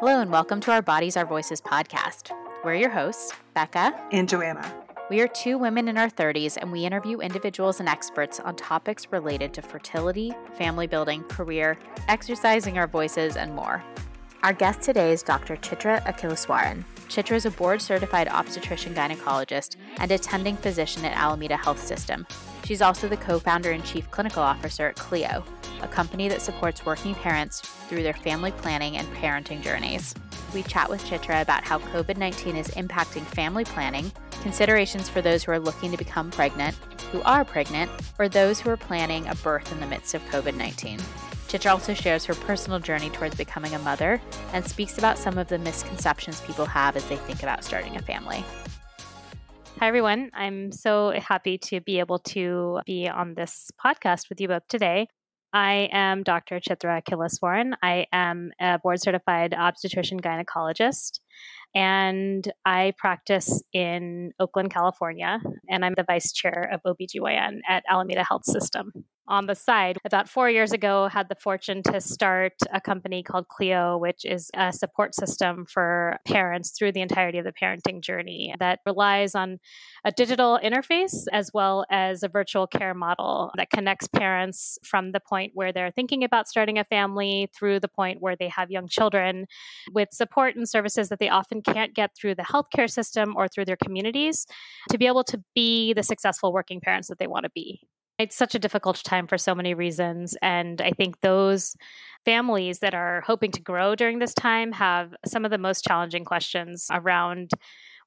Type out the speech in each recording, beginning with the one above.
Hello, and welcome to our Bodies, Our Voices podcast. We're your hosts, Becca and Joanna. We are two women in our 30s, and we interview individuals and experts on topics related to fertility, family building, career, exercising our voices, and more. Our guest today is Dr. Chitra Akileswaran. Chitra is a board certified obstetrician gynecologist and attending physician at Alameda Health System. She's also the co founder and chief clinical officer at Cleo, a company that supports working parents through their family planning and parenting journeys. We chat with Chitra about how COVID 19 is impacting family planning, considerations for those who are looking to become pregnant, who are pregnant, or those who are planning a birth in the midst of COVID 19. Chitra also shares her personal journey towards becoming a mother and speaks about some of the misconceptions people have as they think about starting a family. Hi, everyone. I'm so happy to be able to be on this podcast with you both today. I am Dr. Chitra Akileswaran. I am a board certified obstetrician gynecologist and I practice in Oakland, California, and I'm the vice chair of OBGYN at Alameda Health System on the side. About four years ago, had the fortune to start a company called Cleo, which is a support system for parents through the entirety of the parenting journey that relies on a digital interface as well as a virtual care model that connects parents from the point where they're thinking about starting a family through the point where they have young children with support and services that they often can't get through the healthcare system or through their communities to be able to be the successful working parents that they want to be. It's such a difficult time for so many reasons. And I think those families that are hoping to grow during this time have some of the most challenging questions around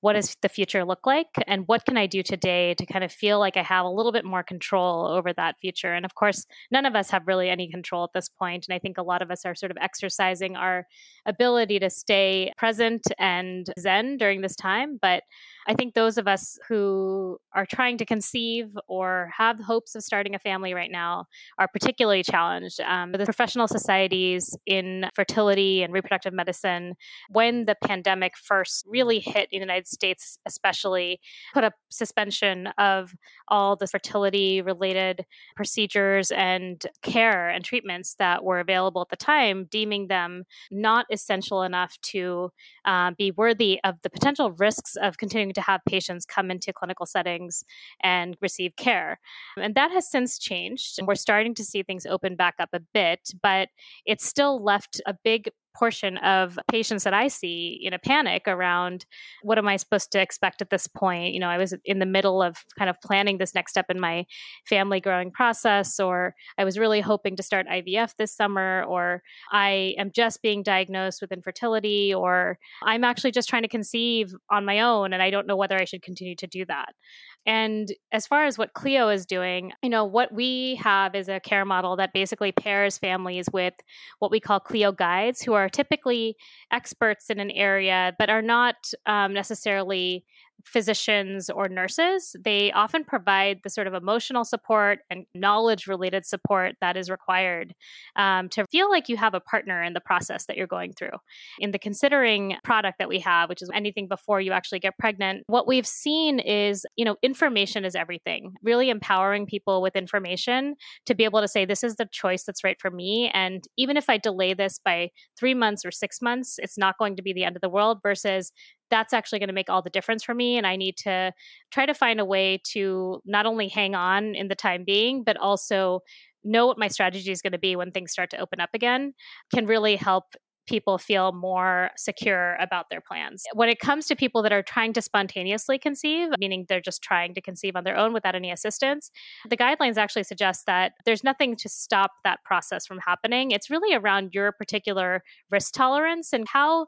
what does the future look like and what can i do today to kind of feel like i have a little bit more control over that future and of course none of us have really any control at this point. and i think a lot of us are sort of exercising our ability to stay present and zen during this time but I think those of us who are trying to conceive or have hopes of starting a family right now are particularly challenged. Um, the professional societies in fertility and reproductive medicine, when the pandemic first really hit in the United States, especially, put a suspension of all the fertility related procedures and care and treatments that were available at the time, deeming them not essential enough to uh, be worthy of the potential risks of continuing to have patients come into clinical settings and receive care. And that has since changed. We're starting to see things open back up a bit, but it's still left a big portion of patients that I see in a panic around what am I supposed to expect at this point? You know, I was in the middle of kind of planning this next step in my family growing process, or I was really hoping to start IVF this summer, or I am just being diagnosed with infertility, or I'm actually just trying to conceive on my own and I don't know whether I should continue to do that. And as far as what Cleo is doing, you know, what we have is a care model that basically pairs families with what we call Cleo guides, who are typically experts in an area, but are not um, necessarily physicians or nurses, they often provide the sort of emotional support and knowledge related support that is required um, to feel like you have a partner in the process that you're going through. In the considering product that we have, which is anything before you actually get pregnant, what we've seen is, you know, information is everything, really empowering people with information to be able to say, this is the choice that's right for me. And even if I delay this by three months or six months, it's not going to be the end of the world versus that's actually going to make all the difference for me. And I need to try to find a way to not only hang on in the time being, but also know what my strategy is going to be when things start to open up again can really help people feel more secure about their plans. When it comes to people that are trying to spontaneously conceive, meaning they're just trying to conceive on their own without any assistance, the guidelines actually suggest that there's nothing to stop that process from happening. It's really around your particular risk tolerance and how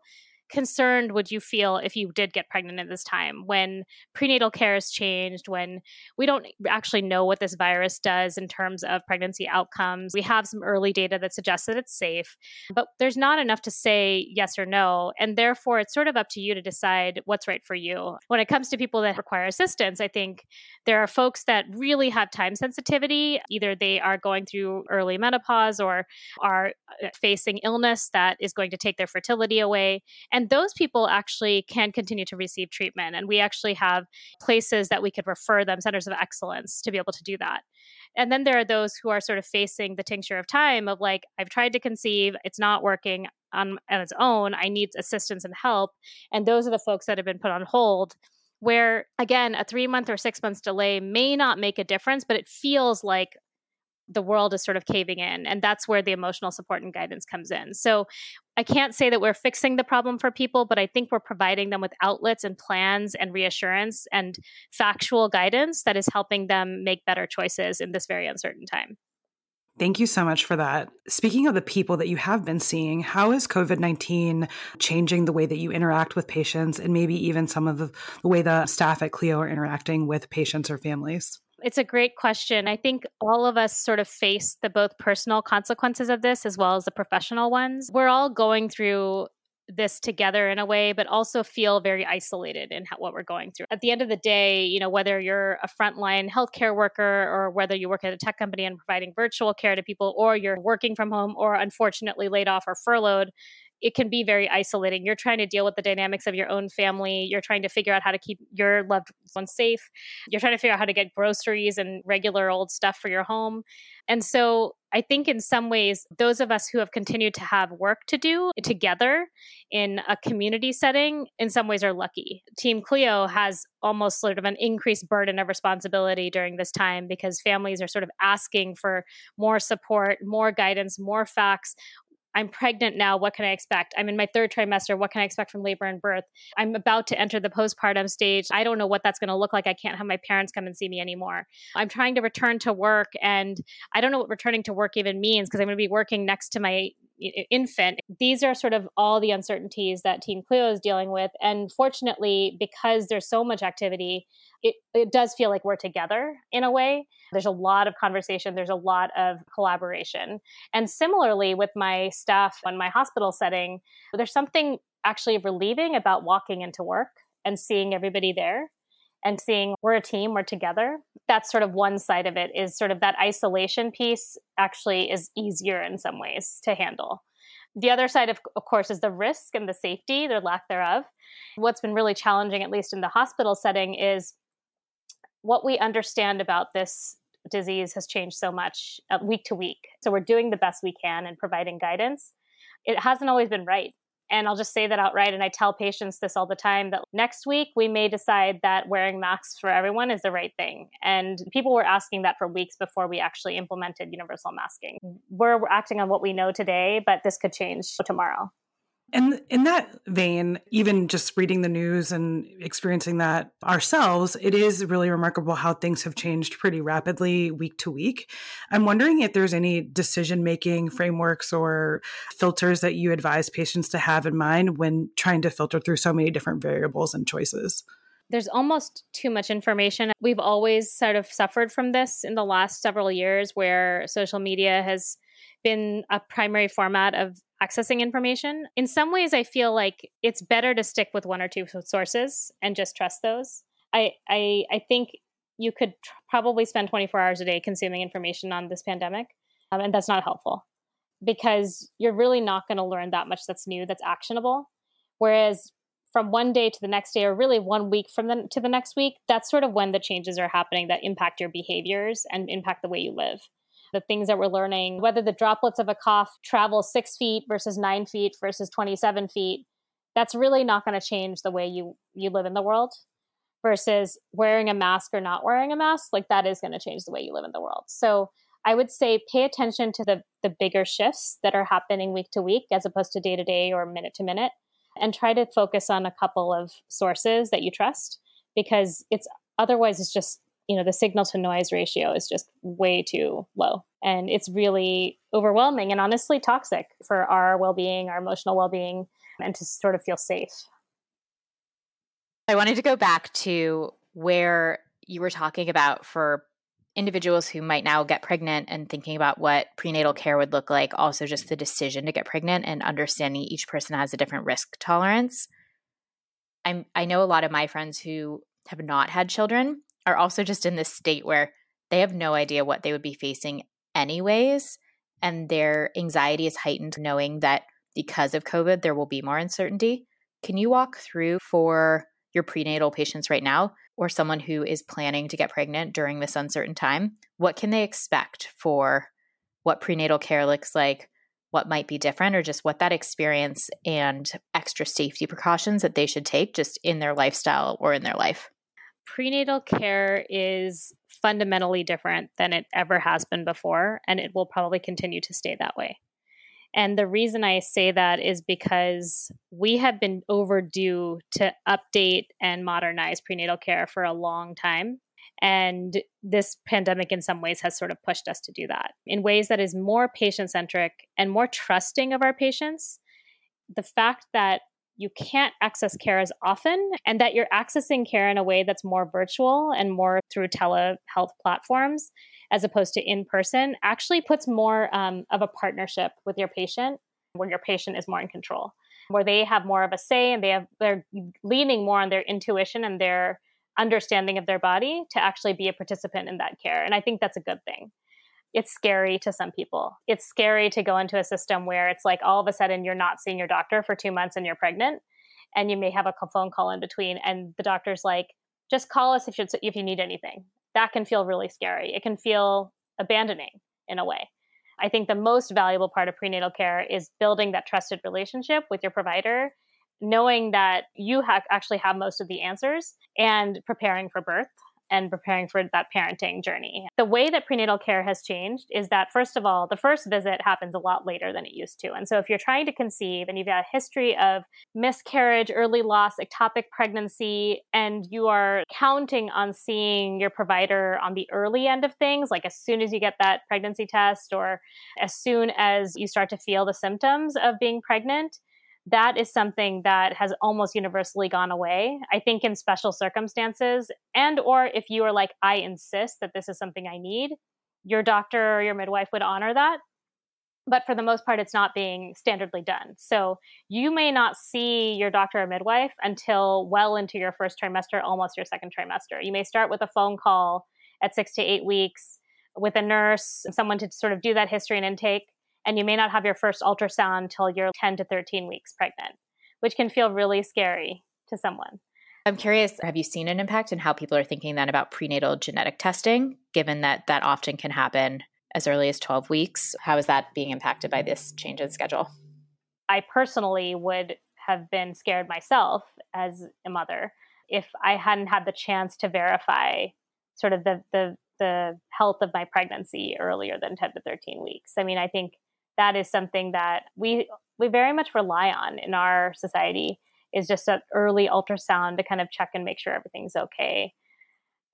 concerned would you feel if you did get pregnant at this time when prenatal care has changed, when we don't actually know what this virus does in terms of pregnancy outcomes? We have some early data that suggests that it's safe, but there's not enough to say yes or no. And therefore, it's sort of up to you to decide what's right for you. When it comes to people that require assistance, I think there are folks that really have time sensitivity. Either they are going through early menopause or are uh, facing illness that is going to take their fertility away. And and those people actually can continue to receive treatment. And we actually have places that we could refer them, centers of excellence, to be able to do that. And then there are those who are sort of facing the tincture of time of like, I've tried to conceive, it's not working on, on its own. I need assistance and help. And those are the folks that have been put on hold where again a three month or six months delay may not make a difference but it feels like the world is sort of caving in and that's where the emotional support and guidance comes in so i can't say that we're fixing the problem for people but i think we're providing them with outlets and plans and reassurance and factual guidance that is helping them make better choices in this very uncertain time Thank you so much for that. Speaking of the people that you have been seeing, how is COVID 19 changing the way that you interact with patients and maybe even some of the, the way the staff at Cleo are interacting with patients or families? It's a great question. I think all of us sort of face the both personal consequences of this as well as the professional ones. We're all going through this together in a way, but also feel very isolated in how, what we're going through. At the end of the day, you know, whether you're a frontline healthcare worker or whether you work at a tech company and providing virtual care to people, or you're working from home or unfortunately laid off or furloughed, it can be very isolating. You're trying to deal with the dynamics of your own family. You're trying to figure out how to keep your loved ones safe. You're trying to figure out how to get groceries and regular old stuff for your home. And so I think in some ways, those of us who have continued to have work to do together in a community setting, in some ways are lucky. Team Cleo has almost sort of an increased burden of responsibility during this time because families are sort of asking for more support, more guidance, more facts. I'm pregnant now. What can I expect? I'm in my third trimester. What can I expect from labor and birth? I'm about to enter the postpartum stage. I don't know what that's going to look like. I can't have my parents come and see me anymore. I'm trying to return to work, and I don't know what returning to work even means because I'm going to be working next to my infant. These are sort of all the uncertainties that Team Cleo is dealing with. And fortunately, because there's so much activity, it, it does feel like we're together in a way. There's a lot of conversation, there's a lot of collaboration. And similarly, with my staff in my hospital setting, there's something actually relieving about walking into work and seeing everybody there and seeing we're a team, we're together. That's sort of one side of it is sort of that isolation piece actually is easier in some ways to handle. The other side, of, of course, is the risk and the safety, the lack thereof. What's been really challenging, at least in the hospital setting, is what we understand about this disease has changed so much uh, week to week. So we're doing the best we can and providing guidance. It hasn't always been right. And I'll just say that outright. And I tell patients this all the time that next week we may decide that wearing masks for everyone is the right thing. And people were asking that for weeks before we actually implemented universal masking. We're acting on what we know today, but this could change tomorrow. And in that vein, even just reading the news and experiencing that ourselves, it is really remarkable how things have changed pretty rapidly week to week. I'm wondering if there's any decision making frameworks or filters that you advise patients to have in mind when trying to filter through so many different variables and choices there's almost too much information. We've always sort of suffered from this in the last several years where social media has been a primary format of accessing information. In some ways, I feel like it's better to stick with one or two sources and just trust those. I I, I think you could tr- probably spend 24 hours a day consuming information on this pandemic, um, and that's not helpful because you're really not going to learn that much that's new, that's actionable. Whereas from one day to the next day, or really one week from the to the next week, that's sort of when the changes are happening that impact your behaviors and impact the way you live the things that we're learning, whether the droplets of a cough travel six feet versus nine feet versus 27 feet, that's really not going to change the way you, you live in the world versus wearing a mask or not wearing a mask. Like that is going to change the way you live in the world. So I would say pay attention to the, the bigger shifts that are happening week to week as opposed to day to day or minute to minute and try to focus on a couple of sources that you trust because it's otherwise it's just you know the signal to noise ratio is just way too low. And it's really overwhelming and honestly toxic for our well-being our emotional well-being and to sort of feel safe. I wanted to go back to where you were talking about for individuals who might now get pregnant and thinking about what prenatal care would look like also just the decision to get pregnant and understanding each person has a different risk tolerance. I'm i know a lot of my friends who have not had children are also just in this state where they have no idea what they would be facing anyways. And their anxiety is heightened knowing that because of COVID, there will be more uncertainty. Can you walk through for your prenatal patients right now or someone who is planning to get pregnant during this uncertain time, what can they expect for what prenatal care looks like, what might be different, or just what that experience and extra safety precautions that they should take just in their lifestyle or in their life? Prenatal care is fundamentally different than it ever has been before, and it will probably continue to stay that way. And the reason I say that is because we have been overdue to update and modernize prenatal care for a long time. And this pandemic, in some ways, has sort of pushed us to do that in ways that is more patient centric and more trusting of our patients. The fact that you can't access care as often and that you're accessing care in a way that's more virtual and more through telehealth platforms as opposed to in person actually puts more um, of a partnership with your patient where your patient is more in control where they have more of a say and they have they're leaning more on their intuition and their understanding of their body to actually be a participant in that care. And i think that's a good thing it's scary to some people it's scary to go into a system where it's like all of a sudden you're not seeing your doctor for two months and you're pregnant and you may have a phone call in between and the doctor's like just call us if you if you need anything that can feel really scary. It can feel abandoning in a way. I think the most valuable part of prenatal care is building that trusted relationship with your provider, knowing that you ha- actually have most of the answers and preparing for birth and preparing for that parenting journey. The way that prenatal care has changed is that, first of all, the first visit happens a lot later than it used to. And so, if you're trying to conceive and you've got a history of miscarriage, early loss, ectopic pregnancy, and you are counting on seeing your provider on the early end of things, like as soon as you get that pregnancy test or as soon as you start to feel the symptoms of being pregnant, that is something that has almost universally gone away i think in special circumstances. And or if you are like i insist that this is something i need your doctor or your midwife would honor that. But for the most part it's not being standardly done. So you may not see your doctor or midwife until well into your first trimester almost your second trimester. You may start with a phone call at six to eight weeks with a nurse someone to sort of do that history and intake and you may not have your first ultrasound until you're 10 to 13 weeks pregnant, which can feel really scary to someone. I'm curious, have you seen an impact in how people are thinking then about prenatal genetic testing, given that that often can happen as early as 12 weeks? How is that being impacted by this change in schedule? I personally would have been scared myself as a mother if I hadn't had the chance to verify sort of the, the, the health of my pregnancy earlier than 10 to 13 weeks. I mean, I think that is something that we we very much rely on in our society is just an early ultrasound to kind of check and make sure everything's okay.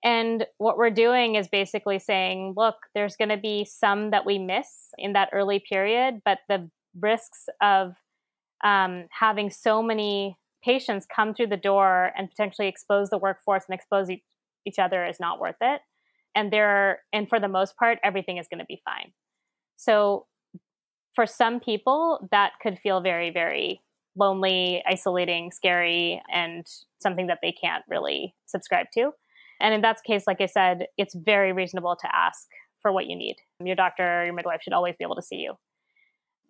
And what we're doing is basically saying, look, there's going to be some that we miss in that early period, but the risks of um, having so many patients come through the door and potentially expose the workforce and expose each, each other is not worth it. And there, and for the most part, everything is going to be fine. So for some people, that could feel very, very lonely, isolating, scary, and something that they can't really subscribe to. And in that case, like I said, it's very reasonable to ask for what you need. Your doctor or your midwife should always be able to see you.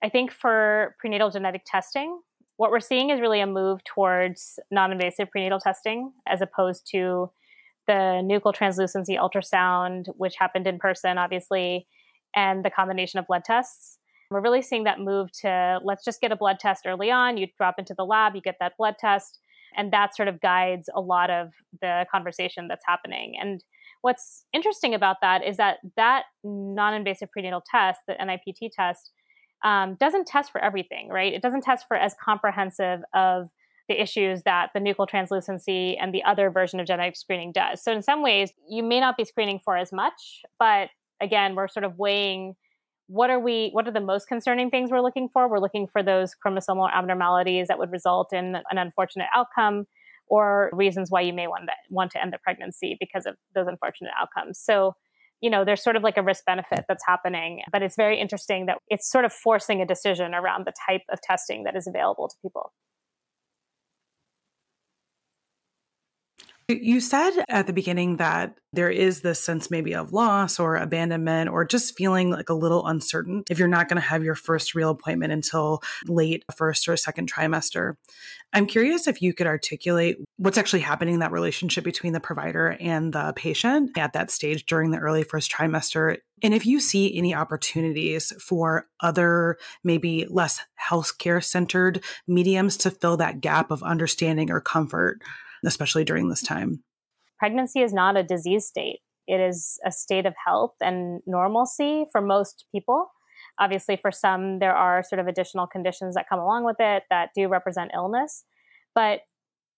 I think for prenatal genetic testing, what we're seeing is really a move towards non invasive prenatal testing as opposed to the nuchal translucency ultrasound, which happened in person, obviously, and the combination of blood tests. We're really seeing that move to let's just get a blood test early on. You drop into the lab, you get that blood test, and that sort of guides a lot of the conversation that's happening. And what's interesting about that is that that non-invasive prenatal test, the NIPT test, um, doesn't test for everything, right? It doesn't test for as comprehensive of the issues that the nuchal translucency and the other version of genetic screening does. So in some ways, you may not be screening for as much, but again, we're sort of weighing what are we what are the most concerning things we're looking for? We're looking for those chromosomal abnormalities that would result in an unfortunate outcome or reasons why you may want to want to end the pregnancy because of those unfortunate outcomes. So you know there's sort of like a risk benefit that's happening but it's very interesting that it's sort of forcing a decision around the type of testing that is available to people You said at the beginning that there is this sense maybe of loss or abandonment or just feeling like a little uncertain if you're not going to have your first real appointment until late first or second trimester. I'm curious if you could articulate what's actually happening in that relationship between the provider and the patient at that stage during the early first trimester. And if you see any opportunities for other, maybe less healthcare centered mediums to fill that gap of understanding or comfort especially during this time? Pregnancy is not a disease state. It is a state of health and normalcy for most people. Obviously, for some, there are sort of additional conditions that come along with it that do represent illness. But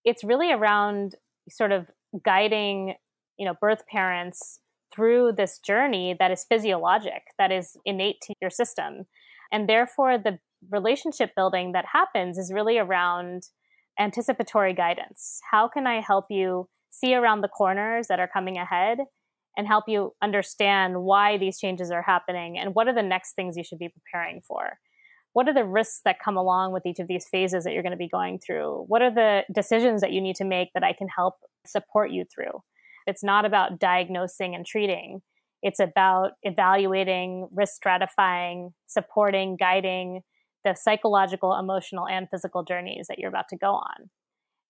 it's really around sort of guiding, you know, birth parents through this journey that is physiologic, that is innate to your system. And therefore, the relationship building that happens is really around anticipatory guidance. How can I help you see around the corners that are coming ahead and help you understand why these changes are happening and what are the next things you should be preparing for? What are the risks that come along with each of these phases that you're going to be going through? What are the decisions that you need to make that I can help support you through? It's not about diagnosing and treating. It's about evaluating, risk stratifying, supporting, guiding, the psychological, emotional, and physical journeys that you're about to go on.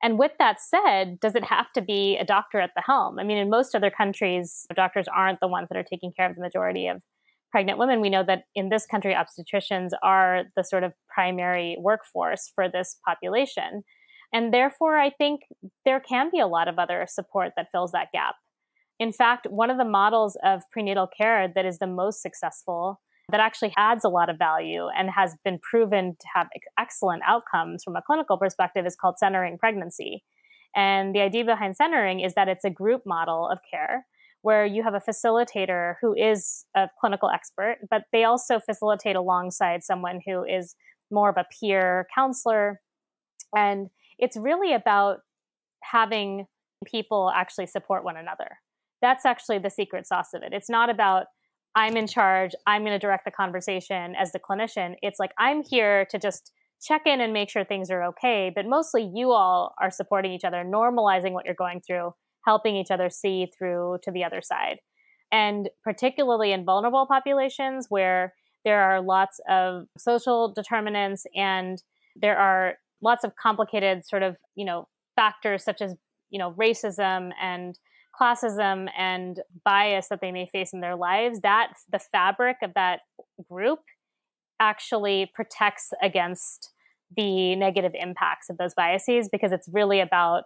And with that said, does it have to be a doctor at the helm? I mean, in most other countries, doctors aren't the ones that are taking care of the majority of pregnant women. We know that in this country, obstetricians are the sort of primary workforce for this population. And therefore, I think there can be a lot of other support that fills that gap. In fact, one of the models of prenatal care that is the most successful that actually adds a lot of value and has been proven to have excellent outcomes from a clinical perspective is called centering pregnancy. And the idea behind centering is that it's a group model of care where you have a facilitator who is a clinical expert, but they also facilitate alongside someone who is more of a peer counselor. And it's really about having people actually support one another. That's actually the secret sauce of it. It's not about I'm in charge. I'm going to direct the conversation as the clinician. It's like I'm here to just check in and make sure things are okay. But mostly you all are supporting each other, normalizing what you're going through, helping each other see through to the other side. And particularly in vulnerable populations where there are lots of social determinants and there are lots of complicated sort of, you know, factors such as, you know, racism and classism and bias that they may face in their lives, that the fabric of that group actually protects against the negative impacts of those biases because it's really about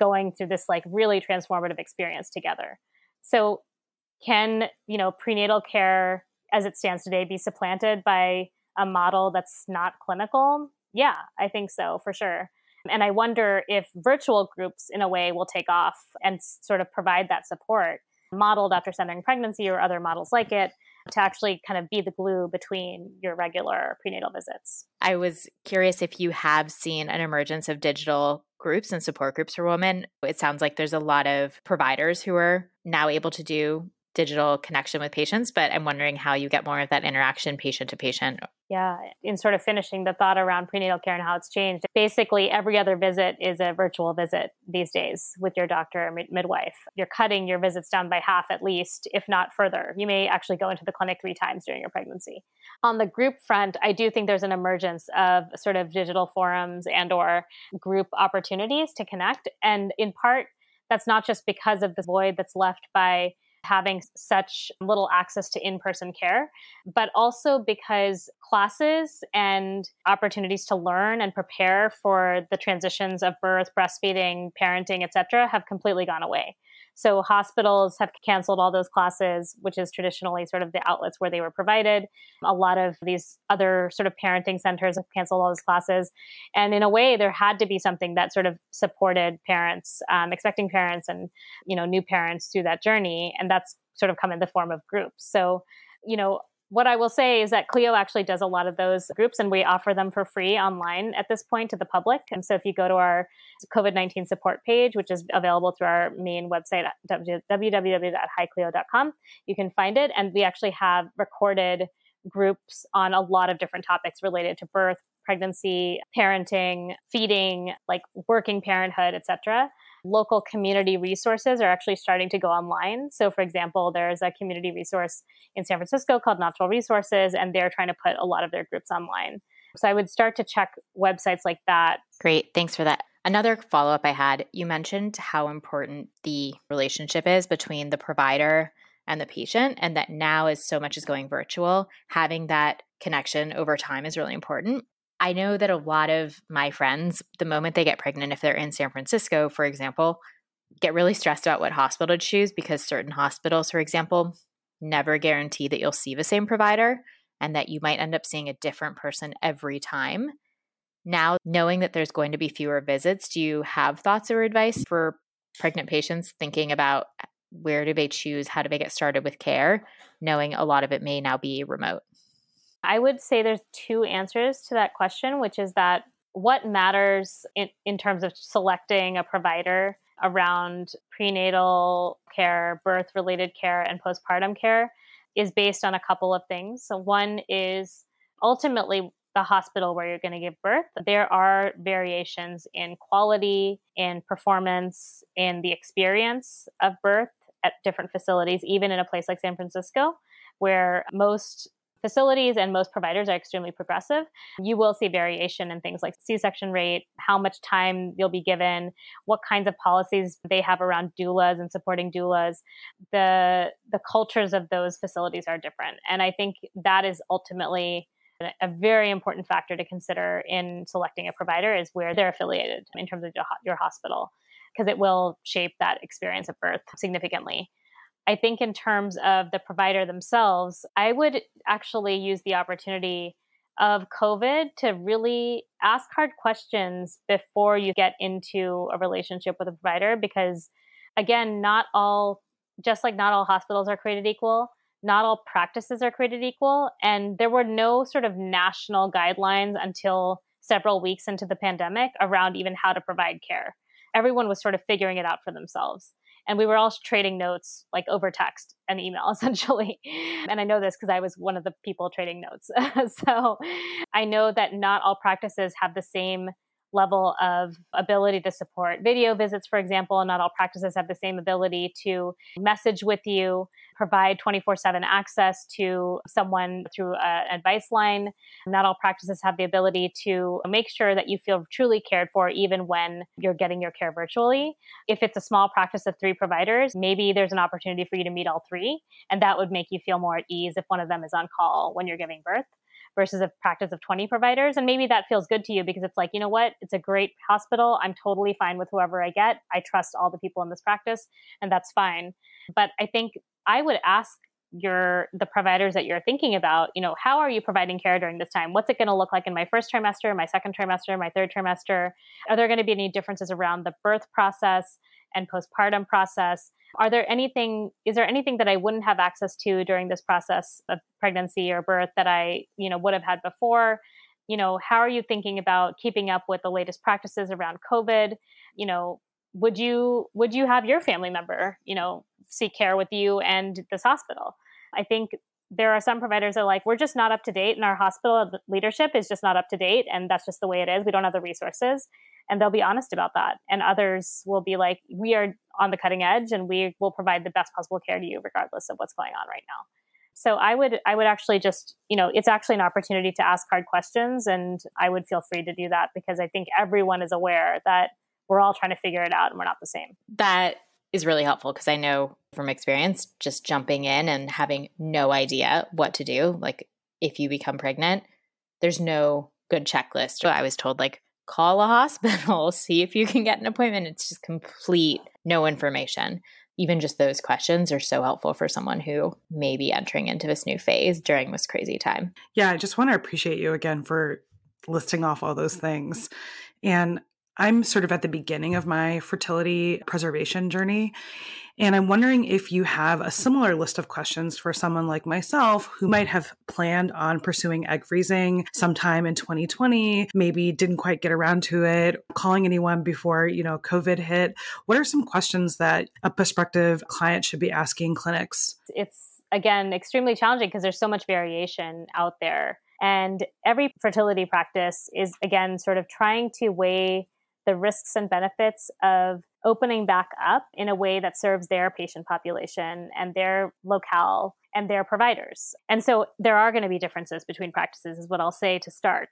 going through this like really transformative experience together. So can, you know, prenatal care as it stands today be supplanted by a model that's not clinical? Yeah, I think so for sure. And I wonder if virtual groups, in a way, will take off and sort of provide that support, modeled after centering pregnancy or other models like it, to actually kind of be the glue between your regular prenatal visits. I was curious if you have seen an emergence of digital groups and support groups for women. It sounds like there's a lot of providers who are now able to do digital connection with patients, but I'm wondering how you get more of that interaction patient to patient. Yeah, in sort of finishing the thought around prenatal care and how it's changed. Basically, every other visit is a virtual visit these days with your doctor or mid- midwife. You're cutting your visits down by half at least, if not further. You may actually go into the clinic three times during your pregnancy. On the group front, I do think there's an emergence of sort of digital forums and or group opportunities to connect and in part that's not just because of the void that's left by having such little access to in person care, but also because classes and opportunities to learn and prepare for the transitions of birth, breastfeeding, parenting, etc., have completely gone away. So hospitals have canceled all those classes, which is traditionally sort of the outlets where they were provided. A lot of these other sort of parenting centers have canceled all those classes. And in a way, there had to be something that sort of supported parents, um, expecting parents and, you know, new parents through that journey. And that's sort of come in the form of groups. So, you know, what I will say is that Cleo actually does a lot of those groups and we offer them for free online at this point to the public. And so if you go to our COVID 19 support page, which is available through our main website, www.hicleo.com, you can find it. And we actually have recorded groups on a lot of different topics related to birth, pregnancy, parenting, feeding, like working parenthood, etc. local community resources are actually starting to go online. So, for example, there's a community resource in San Francisco called Natural Resources, and they're trying to put a lot of their groups online. So, I would start to check websites like that. Great. Thanks for that. Another follow up I had you mentioned how important the relationship is between the provider and the patient, and that now, as so much is going virtual, having that connection over time is really important. I know that a lot of my friends, the moment they get pregnant, if they're in San Francisco, for example, get really stressed about what hospital to choose because certain hospitals, for example, never guarantee that you'll see the same provider and that you might end up seeing a different person every time. Now, knowing that there's going to be fewer visits, do you have thoughts or advice for pregnant patients thinking about where do they choose? How do they get started with care, knowing a lot of it may now be remote? I would say there's two answers to that question, which is that what matters in, in terms of selecting a provider around prenatal care, birth related care, and postpartum care is based on a couple of things. So, one is ultimately the hospital where you're going to give birth. There are variations in quality, in performance, in the experience of birth at different facilities, even in a place like San Francisco, where most facilities and most providers are extremely progressive. You will see variation in things like C section rate, how much time you'll be given, what kinds of policies they have around doulas and supporting doulas. The, the cultures of those facilities are different. And I think that is ultimately a very important factor to consider in selecting a provider is where they're affiliated in terms of your hospital because it will shape that experience of birth significantly. I think, in terms of the provider themselves, I would actually use the opportunity of COVID to really ask hard questions before you get into a relationship with a provider because, again, not all, just like not all hospitals are created equal, not all practices are created equal. And there were no sort of national guidelines until several weeks into the pandemic around even how to provide care. Everyone was sort of figuring it out for themselves and we were all trading notes like over text and email essentially. And i know this because i was one of the people trading notes. So i know that not all practices have the same level of ability to support video visits, for example. And Not all practices have the same ability to message with you, provide 24 7 access to someone through an advice line. Not all practices have the ability to make sure that you feel truly cared for, even when you're getting your care virtually. If it's a small practice of three providers, maybe there's an opportunity for you to meet all three, and that would make you feel more at ease if one of them is on call when you're giving birth versus a practice of 20 providers. And maybe that feels good to you because it's like, you know what? It's a great hospital. I'm totally fine with whoever I get. I trust all the people in this practice, and that's fine. But I think I would ask your the providers that you're thinking about you know how are you providing care during this time what's it going to look like in my first trimester my second trimester my third trimester are there going to be any differences around the birth process and postpartum process. Are there anything is there anything that i wouldn't have access to during this process of pregnancy or birth that i you know would have had before? You know how are you thinking about keeping up with the latest practices around covid? You know would you would you have your family member you know seek care with you and this hospital? I think there are some providers that are like we're just not up to date and our hospital leadership is just not up to date and that's just the way it is. We don't have the resources and they'll be honest about that. And others will be like we are on the cutting edge and we will provide the best possible care to you regardless of what's going on right now. So i would i would actually just you know it's actually an opportunity to ask hard questions and i would feel free to do that because i think everyone is aware that we're all trying to figure it out and we're not the same. That is really helpful because i know from experience just jumping in and having no idea what to do like if you become pregnant there's no good checklist. I was told like call a hospital, see if you can get an appointment. It's just complete no information. Even just those questions are so helpful for someone who may be entering into this new phase during this crazy time. Yeah, I just want to appreciate you again for listing off all those things. And I'm sort of at the beginning of my fertility preservation journey. And I'm wondering if you have a similar list of questions for someone like myself who might have planned on pursuing egg freezing sometime in 2020, maybe didn't quite get around to it, calling anyone before, you know, COVID hit. What are some questions that a prospective client should be asking clinics? It's again extremely challenging because there's so much variation out there. And every fertility practice is again sort of trying to weigh the risks and benefits of opening back up in a way that serves their patient population and their locale and their providers. And so there are going to be differences between practices, is what I'll say to start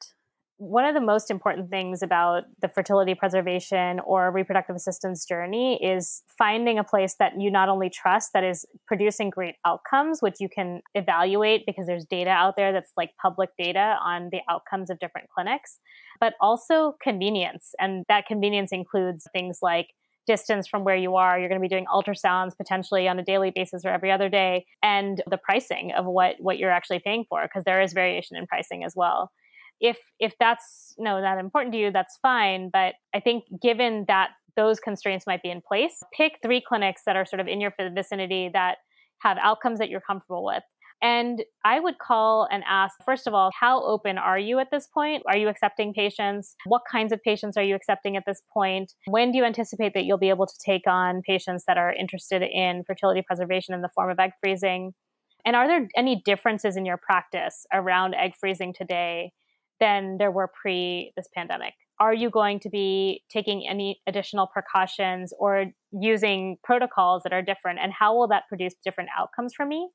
one of the most important things about the fertility preservation or reproductive assistance journey is finding a place that you not only trust that is producing great outcomes which you can evaluate because there's data out there that's like public data on the outcomes of different clinics but also convenience. And that convenience includes things like distance from where you are. You're going to be doing ultrasounds potentially on a daily basis or every other day and the pricing of what what you're actually paying for because there is variation in pricing as well if if that's you know not important to you that's fine but i think given that those constraints might be in place pick three clinics that are sort of in your vicinity that have outcomes that you're comfortable with and I would call and ask, first of all, how open are you at this point? Are you accepting patients? What kinds of patients are you accepting at this point? When do you anticipate that you'll be able to take on patients that are interested in fertility preservation in the form of egg freezing? And are there any differences in your practice around egg freezing today than there were pre this pandemic? Are you going to be taking any additional precautions or using protocols that are different? And how will that produce different outcomes for me?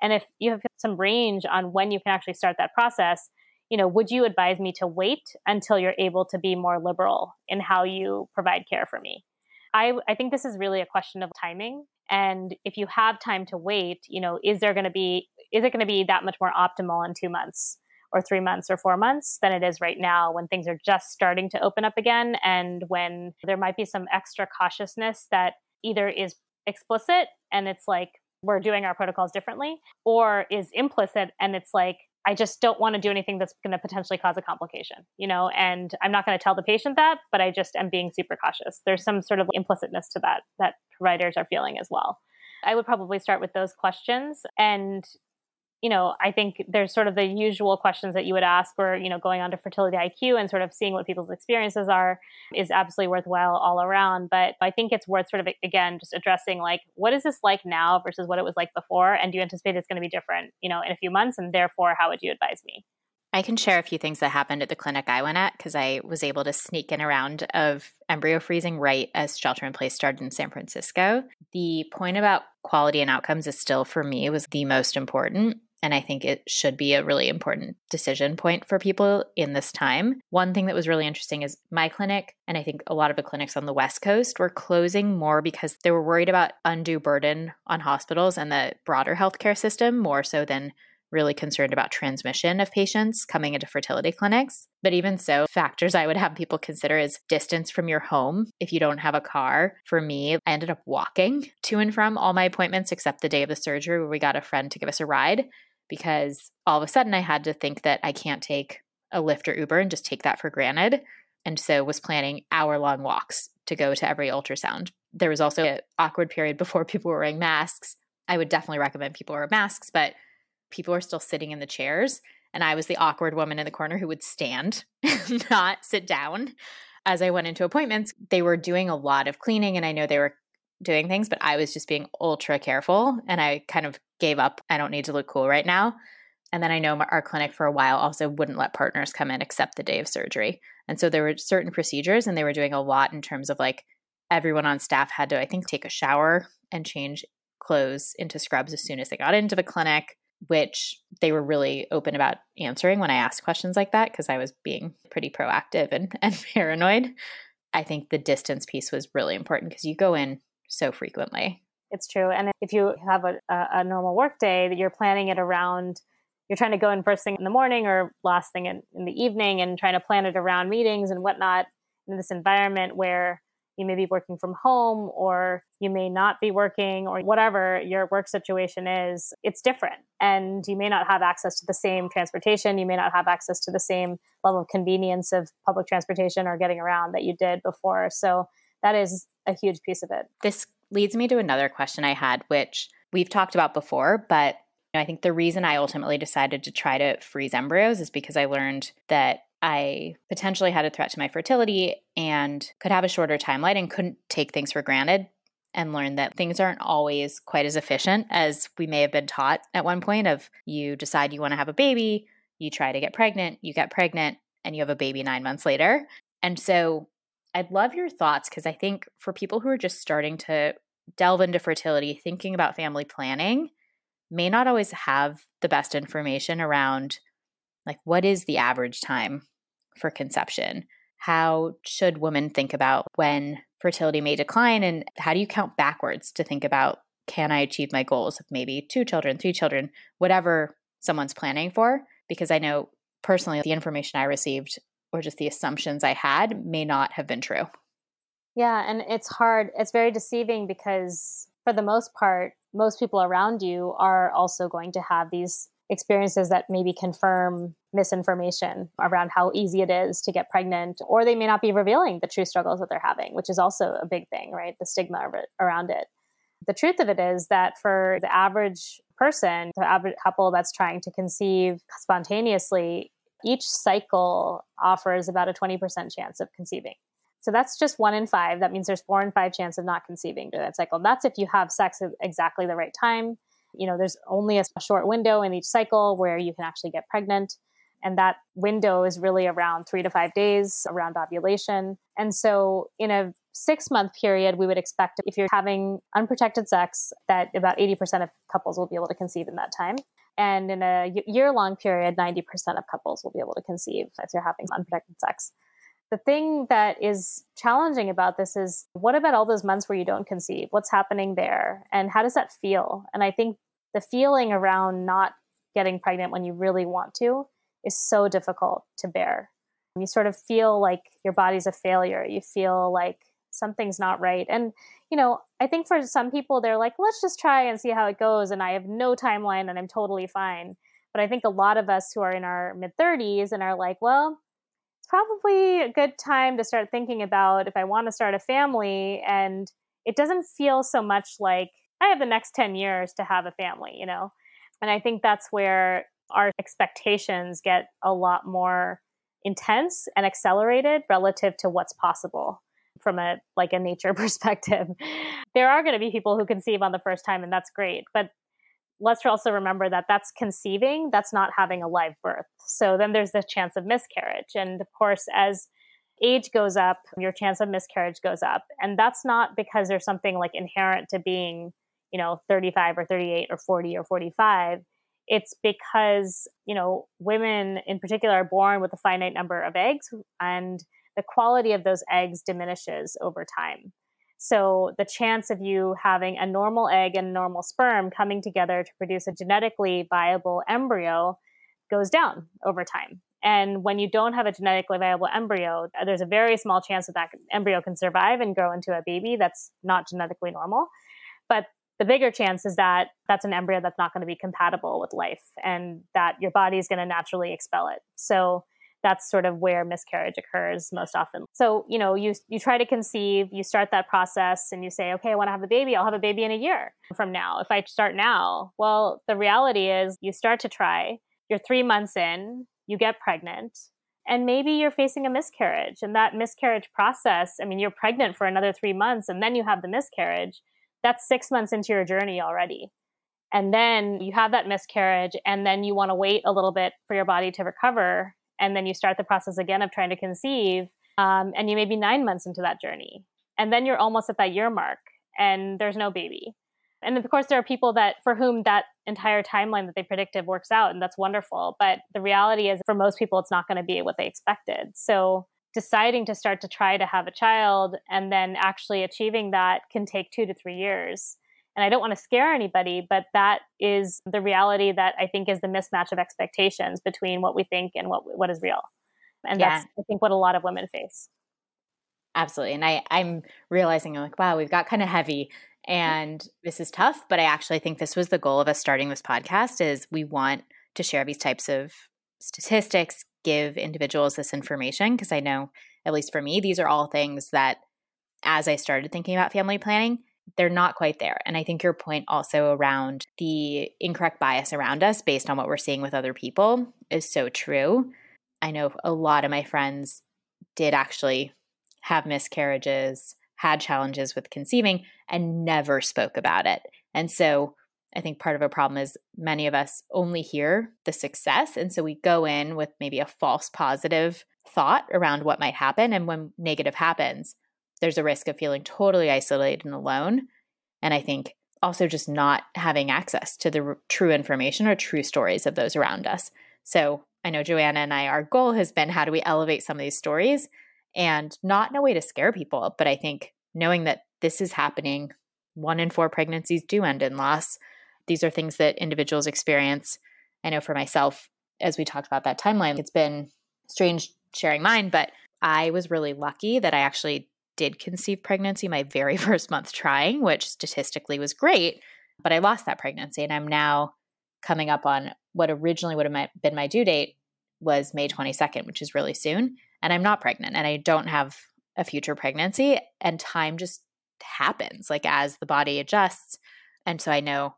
And if you have some range on when you can actually start that process, you know, would you advise me to wait until you're able to be more liberal in how you provide care for me? I, I think this is really a question of timing. And if you have time to wait, you know, is there going to be, is it going to be that much more optimal in two months? Or three months or four months than it is right now when things are just starting to open up again and when there might be some extra cautiousness that either is explicit and it's like we're doing our protocols differently or is implicit and it's like I just don't want to do anything that's going to potentially cause a complication, you know, and I'm not going to tell the patient that, but I just am being super cautious. There's some sort of implicitness to that that providers are feeling as well. I would probably start with those questions and you know, I think there's sort of the usual questions that you would ask or, you know, going on to fertility IQ and sort of seeing what people's experiences are is absolutely worthwhile all around. But I think it's worth sort of, again, just addressing like, what is this like now versus what it was like before? And do you anticipate it's going to be different, you know, in a few months? And therefore, how would you advise me? I can share a few things that happened at the clinic I went at because I was able to sneak in a round of embryo freezing right as shelter in place started in San Francisco. The point about quality and outcomes is still for me was the most important. And I think it should be a really important decision point for people in this time. One thing that was really interesting is my clinic, and I think a lot of the clinics on the West Coast were closing more because they were worried about undue burden on hospitals and the broader healthcare system more so than really concerned about transmission of patients coming into fertility clinics. But even so, factors I would have people consider is distance from your home. If you don't have a car, for me, I ended up walking to and from all my appointments except the day of the surgery where we got a friend to give us a ride because all of a sudden I had to think that I can't take a Lyft or Uber and just take that for granted. And so was planning hour long walks to go to every ultrasound. There was also an awkward period before people were wearing masks. I would definitely recommend people wear masks, but people were still sitting in the chairs. And I was the awkward woman in the corner who would stand, not sit down. As I went into appointments, they were doing a lot of cleaning, and I know they were doing things, but I was just being ultra careful and I kind of gave up. I don't need to look cool right now. And then I know our clinic for a while also wouldn't let partners come in except the day of surgery. And so there were certain procedures and they were doing a lot in terms of like everyone on staff had to, I think, take a shower and change clothes into scrubs as soon as they got into the clinic, which they were really open about answering when I asked questions like that because I was being pretty proactive and, and paranoid. I think the distance piece was really important because you go in so frequently. It's true. And if you have a, a normal work day that you're planning it around, you're trying to go in first thing in the morning or last thing in, in the evening and trying to plan it around meetings and whatnot in this environment where you may be working from home or you may not be working or whatever your work situation is, it's different. And you may not have access to the same transportation. You may not have access to the same level of convenience of public transportation or getting around that you did before. So that is a huge piece of it. This leads me to another question I had, which we've talked about before, but I think the reason I ultimately decided to try to freeze embryos is because I learned that I potentially had a threat to my fertility and could have a shorter timeline and couldn't take things for granted and learn that things aren't always quite as efficient as we may have been taught at one point of you decide you want to have a baby, you try to get pregnant, you get pregnant and you have a baby 9 months later. And so I'd love your thoughts because I think for people who are just starting to delve into fertility, thinking about family planning may not always have the best information around like what is the average time for conception? How should women think about when fertility may decline and how do you count backwards to think about can I achieve my goals of maybe two children, three children, whatever someone's planning for? Because I know personally the information I received or just the assumptions I had may not have been true. Yeah, and it's hard. It's very deceiving because for the most part, most people around you are also going to have these experiences that maybe confirm misinformation around how easy it is to get pregnant, or they may not be revealing the true struggles that they're having, which is also a big thing, right? The stigma around it. The truth of it is that for the average person, the average couple that's trying to conceive spontaneously, each cycle offers about a 20% chance of conceiving. So that's just one in five. That means there's four in five chance of not conceiving during that cycle. That's if you have sex at exactly the right time. You know, there's only a short window in each cycle where you can actually get pregnant. And that window is really around three to five days around ovulation. And so, in a six month period, we would expect if you're having unprotected sex, that about 80% of couples will be able to conceive in that time. And in a year long period, 90% of couples will be able to conceive if you're having unprotected sex. The thing that is challenging about this is what about all those months where you don't conceive? What's happening there? And how does that feel? And I think the feeling around not getting pregnant when you really want to is so difficult to bear. You sort of feel like your body's a failure. You feel like something's not right. And, you know, I think for some people, they're like, let's just try and see how it goes. And I have no timeline and I'm totally fine. But I think a lot of us who are in our mid 30s and are like, well, probably a good time to start thinking about if I want to start a family. And it doesn't feel so much like I have the next 10 years to have a family, you know? And I think that's where our expectations get a lot more intense and accelerated relative to what's possible from a like a nature perspective. There are going to be people who conceive on the first time and that's great, but let's also remember that that's conceiving, that's not having a live birth. So then there's the chance of miscarriage. And of course, as age goes up, your chance of miscarriage goes up. And that's not because there's something like inherent to being, you know, 35 or 38 or 40 or 45. It's because, you know, women in particular are born with a finite number of eggs and the quality of those eggs diminishes over time. So the chance of you having a normal egg and normal sperm coming together to produce a genetically viable embryo goes down over time. And when you don't have a genetically viable embryo, there's a very small chance that that embryo can survive and grow into a baby that's not genetically normal. But the bigger chance is that that's an embryo that's not going to be compatible with life and that your body is going to naturally expel it. So that's sort of where miscarriage occurs most often. So, you know, you you try to conceive, you start that process and you say, "Okay, I want to have a baby. I'll have a baby in a year from now if I start now." Well, the reality is you start to try, you're 3 months in, you get pregnant, and maybe you're facing a miscarriage. And that miscarriage process, I mean, you're pregnant for another 3 months and then you have the miscarriage. That's 6 months into your journey already. And then you have that miscarriage and then you want to wait a little bit for your body to recover and then you start the process again of trying to conceive um, and you may be nine months into that journey. And then you're almost at that year mark and there's no baby. And of course there are people that for whom that entire timeline that they predicted works out and that's wonderful. But the reality is for most people it's not going to be what they expected. So deciding to start to try to have a child and then actually achieving that can take two to three years and I don't want to scare anybody, but that is the reality that I think is the mismatch of expectations between what we think and what what is real. And yeah. that's I think what a lot of women face. Absolutely. And I, I'm realizing I'm like, wow, we've got kind of heavy and this is tough, but I actually think this was the goal of us starting this podcast is we want to share these types of statistics, give individuals this information because I know at least for me these are all things that as I started thinking about family planning, they're not quite there. And I think your point also around the incorrect bias around us based on what we're seeing with other people is so true. I know a lot of my friends did actually have miscarriages, had challenges with conceiving, and never spoke about it. And so I think part of a problem is many of us only hear the success. And so we go in with maybe a false positive thought around what might happen. And when negative happens, there's a risk of feeling totally isolated and alone. And I think also just not having access to the r- true information or true stories of those around us. So I know Joanna and I, our goal has been how do we elevate some of these stories and not in a way to scare people, but I think knowing that this is happening, one in four pregnancies do end in loss. These are things that individuals experience. I know for myself, as we talked about that timeline, it's been strange sharing mine, but I was really lucky that I actually did conceive pregnancy my very first month trying, which statistically was great. But I lost that pregnancy and I'm now coming up on what originally would have been my due date was May 22nd, which is really soon. And I'm not pregnant and I don't have a future pregnancy. And time just happens like as the body adjusts. And so I know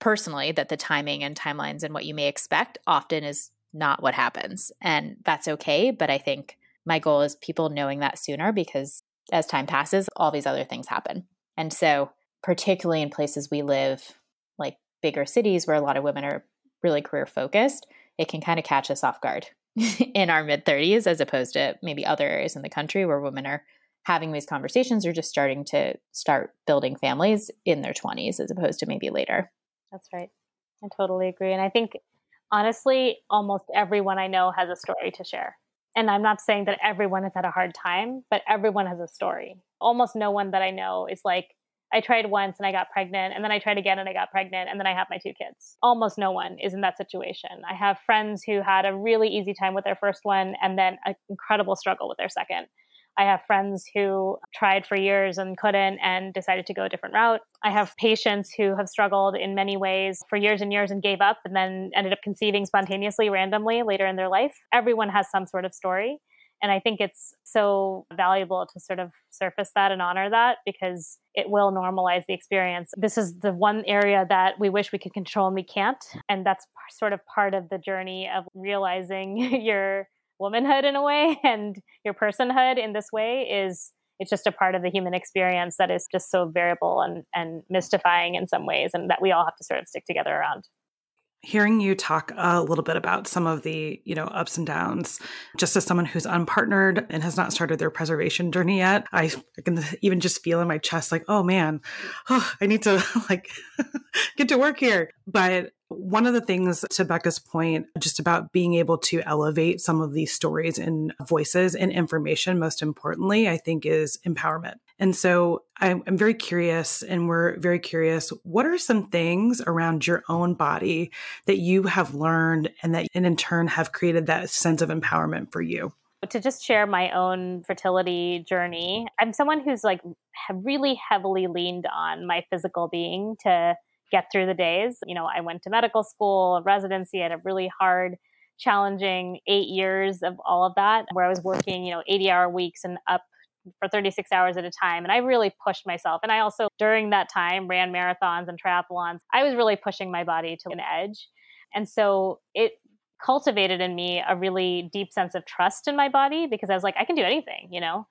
personally that the timing and timelines and what you may expect often is not what happens. And that's okay. But I think my goal is people knowing that sooner because as time passes, all these other things happen. And so, particularly in places we live, like bigger cities where a lot of women are really career focused, it can kind of catch us off guard in our mid 30s as opposed to maybe other areas in the country where women are having these conversations or just starting to start building families in their 20s as opposed to maybe later. That's right. I totally agree. And I think honestly, almost everyone I know has a story to share. And I'm not saying that everyone has had a hard time, but everyone has a story. Almost no one that I know is like, I tried once and I got pregnant, and then I tried again and I got pregnant, and then I have my two kids. Almost no one is in that situation. I have friends who had a really easy time with their first one and then an incredible struggle with their second. I have friends who tried for years and couldn't and decided to go a different route. I have patients who have struggled in many ways for years and years and gave up and then ended up conceiving spontaneously, randomly later in their life. Everyone has some sort of story. And I think it's so valuable to sort of surface that and honor that because it will normalize the experience. This is the one area that we wish we could control and we can't. And that's sort of part of the journey of realizing your womanhood in a way and your personhood in this way is it's just a part of the human experience that is just so variable and, and mystifying in some ways and that we all have to sort of stick together around. Hearing you talk a little bit about some of the you know ups and downs just as someone who's unpartnered and has not started their preservation journey yet i, I can even just feel in my chest like oh man. Oh, i need to like get to work here. But one of the things to Becca's point, just about being able to elevate some of these stories and voices and information, most importantly, I think is empowerment. And so I'm, I'm, very curious, and we're very curious what are some things around your own body that you have learned and that, and in turn, have created that sense of empowerment for you? to just share my own fertility journey, I'm someone who's like really heavily leaned on my physical being to get through the days. You know, I went to medical school, residency, I had a really hard, challenging eight years of all of that where I was working, you know, 80 hour weeks and up for 36 hours at a time. And I really pushed myself. And I also, during that time, ran marathons and triathlons. I was really pushing my body to an edge. And so it cultivated in me a really deep sense of trust in my body because I was like, I can do anything, you know?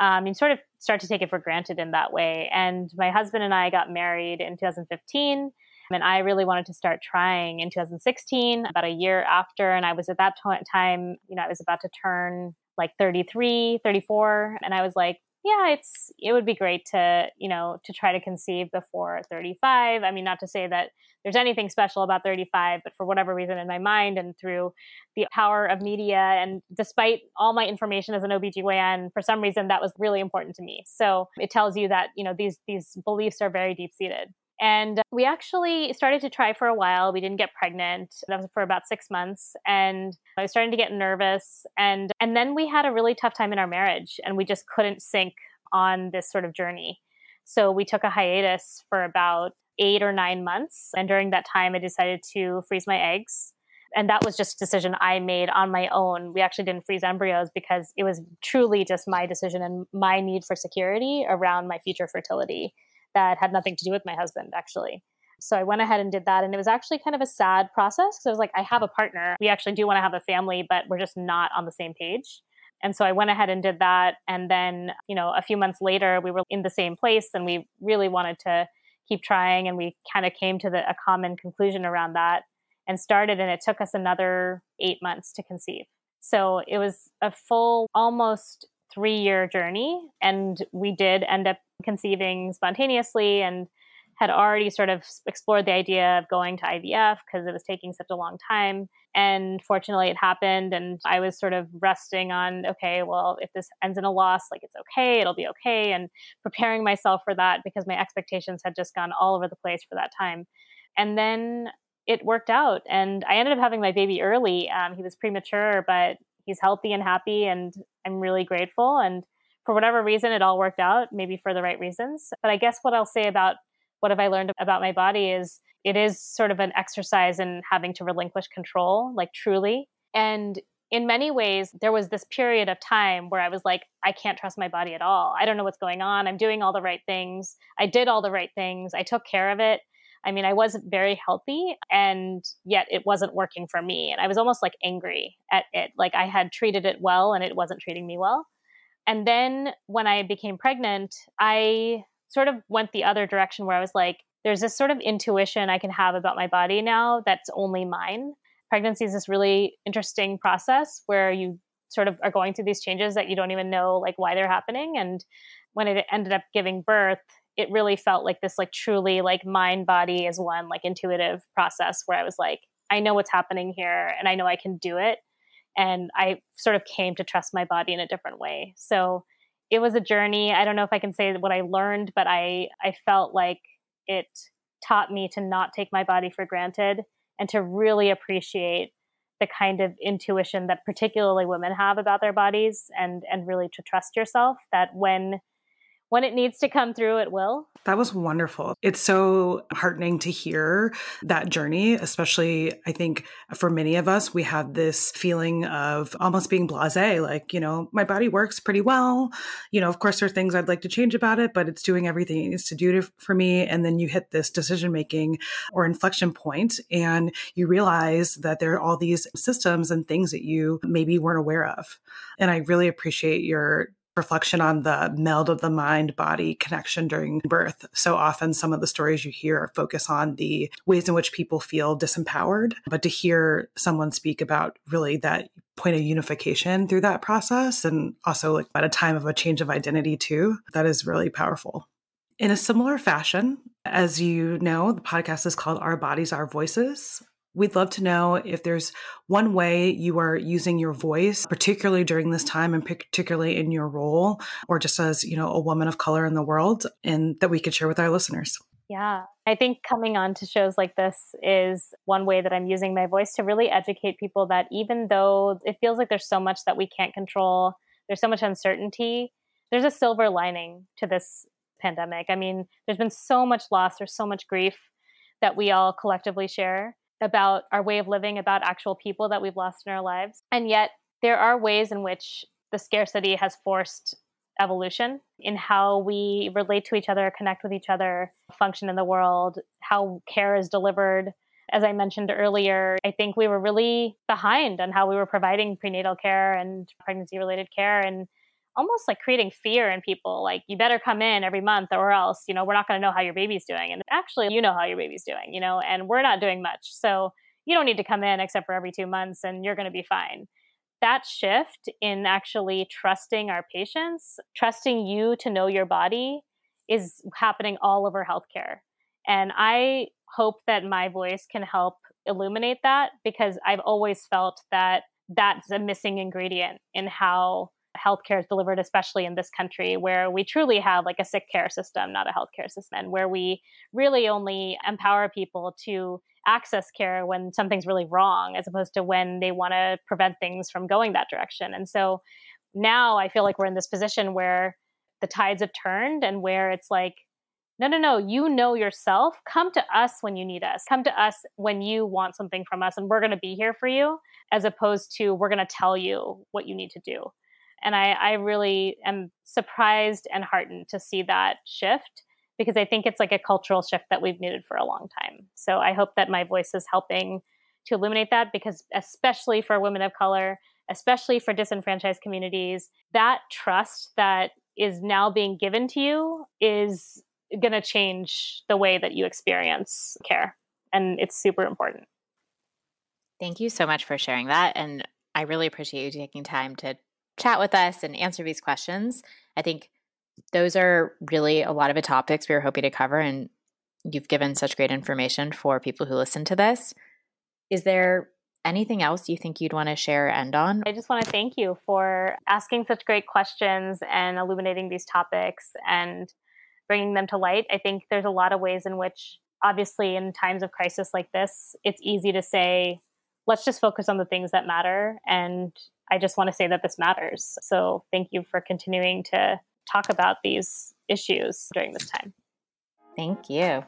Um, you sort of start to take it for granted in that way. And my husband and I got married in 2015. And I really wanted to start trying in 2016, about a year after. And I was at that time, you know, I was about to turn like 33, 34. And I was like, yeah, it's it would be great to, you know, to try to conceive before 35. I mean, not to say that there's anything special about 35, but for whatever reason in my mind and through the power of media and despite all my information as an OBGYN, for some reason that was really important to me. So it tells you that, you know, these these beliefs are very deep seated. And we actually started to try for a while. We didn't get pregnant. That was for about six months. And I was starting to get nervous. And and then we had a really tough time in our marriage and we just couldn't sync on this sort of journey. So we took a hiatus for about eight or nine months. And during that time I decided to freeze my eggs. And that was just a decision I made on my own. We actually didn't freeze embryos because it was truly just my decision and my need for security around my future fertility that had nothing to do with my husband, actually. So I went ahead and did that. And it was actually kind of a sad process. because I was like, I have a partner. We actually do want to have a family, but we're just not on the same page. And so I went ahead and did that. And then, you know, a few months later, we were in the same place and we really wanted to keep trying. And we kind of came to the, a common conclusion around that and started. And it took us another eight months to conceive. So it was a full, almost three year journey. And we did end up conceiving spontaneously and had already sort of explored the idea of going to IVF because it was taking such a long time. And fortunately, it happened. And I was sort of resting on, okay, well, if this ends in a loss, like it's okay, it'll be okay. And preparing myself for that because my expectations had just gone all over the place for that time. And then it worked out. And I ended up having my baby early. Um, he was premature, but he's healthy and happy. And I'm really grateful. And for whatever reason, it all worked out, maybe for the right reasons. But I guess what I'll say about what have I learned about my body is it is sort of an exercise in having to relinquish control, like truly. And in many ways, there was this period of time where I was like, I can't trust my body at all. I don't know what's going on. I'm doing all the right things. I did all the right things. I took care of it. I mean, I wasn't very healthy and yet it wasn't working for me. And I was almost like angry at it. Like I had treated it well and it wasn't treating me well. And then when I became pregnant, I sort of went the other direction where I was like, there's this sort of intuition I can have about my body now that's only mine. Pregnancy is this really interesting process where you sort of are going through these changes that you don't even know like why they're happening. And when it ended up giving birth, it really felt like this like truly like mind body is one like intuitive process where I was like, I know what's happening here and I know I can do it. And I sort of came to trust my body in a different way. So it was a journey. I don't know if I can say what I learned, but I I felt like it taught me to not take my body for granted and to really appreciate the kind of intuition that particularly women have about their bodies and and really to trust yourself that when when it needs to come through, it will. That was wonderful. It's so heartening to hear that journey, especially I think for many of us, we have this feeling of almost being blase, like, you know, my body works pretty well. You know, of course, there are things I'd like to change about it, but it's doing everything it needs to do to, for me. And then you hit this decision making or inflection point, and you realize that there are all these systems and things that you maybe weren't aware of. And I really appreciate your reflection on the meld of the mind body connection during birth. So often, some of the stories you hear focus on the ways in which people feel disempowered, but to hear someone speak about really that point of unification through that process and also like at a time of a change of identity too, that is really powerful. In a similar fashion, as you know, the podcast is called Our Bodies, Our Voices. We'd love to know if there's one way you are using your voice, particularly during this time and particularly in your role, or just as, you know, a woman of color in the world, and that we could share with our listeners. Yeah, I think coming on to shows like this is one way that I'm using my voice to really educate people that even though it feels like there's so much that we can't control, there's so much uncertainty, there's a silver lining to this pandemic. I mean, there's been so much loss, there's so much grief that we all collectively share about our way of living, about actual people that we've lost in our lives. And yet, there are ways in which the scarcity has forced evolution in how we relate to each other, connect with each other, function in the world, how care is delivered. As I mentioned earlier, I think we were really behind on how we were providing prenatal care and pregnancy related care. And almost like creating fear in people like you better come in every month or else you know we're not going to know how your baby's doing. And actually you know how your baby's doing you know and we're not doing much. So you don't need to come in except for every two months and you're going to be fine. That shift in actually trusting our patients trusting you to know your body is happening all over healthcare. And i hope that my voice can help illuminate that because i've always felt that that's a missing ingredient in how healthcare is delivered, especially in this country where we truly have like a sick care system, not a healthcare system, and where we really only empower people to access care when something's really wrong, as opposed to when they want to prevent things from going that direction. And so now I feel like we're in this position where the tides have turned and where it's like, no, no, no, you know yourself. Come to us when you need us. Come to us when you want something from us, and we're going to be here for you, as opposed to we're going to tell you what you need to do. And I, I really am surprised and heartened to see that shift because I think it's like a cultural shift that we've needed for a long time. So I hope that my voice is helping to illuminate that because, especially for women of color, especially for disenfranchised communities, that trust that is now being given to you is going to change the way that you experience care. And it's super important. Thank you so much for sharing that. And I really appreciate you taking time to chat with us and answer these questions. I think those are really a lot of the topics we were hoping to cover, and you've given such great information for people who listen to this. Is there anything else you think you'd want to share end on? I just want to thank you for asking such great questions and illuminating these topics and bringing them to light. I think there's a lot of ways in which, obviously, in times of crisis like this, it's easy to say, let's just focus on the things that matter. And I just want to say that this matters. So thank you for continuing to talk about these issues during this time. Thank you.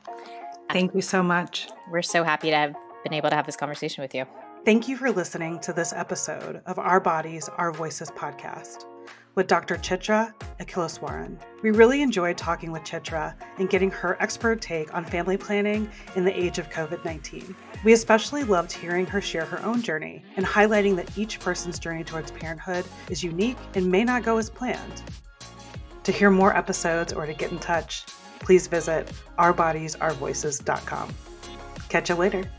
Thank you so much. We're so happy to have been able to have this conversation with you. Thank you for listening to this episode of Our Bodies, Our Voices podcast with Dr. Chitra Akileswaran. We really enjoyed talking with Chitra and getting her expert take on family planning in the age of COVID 19. We especially loved hearing her share her own journey and highlighting that each person's journey towards parenthood is unique and may not go as planned. To hear more episodes or to get in touch, please visit ourbodiesourvoices.com. Catch you later.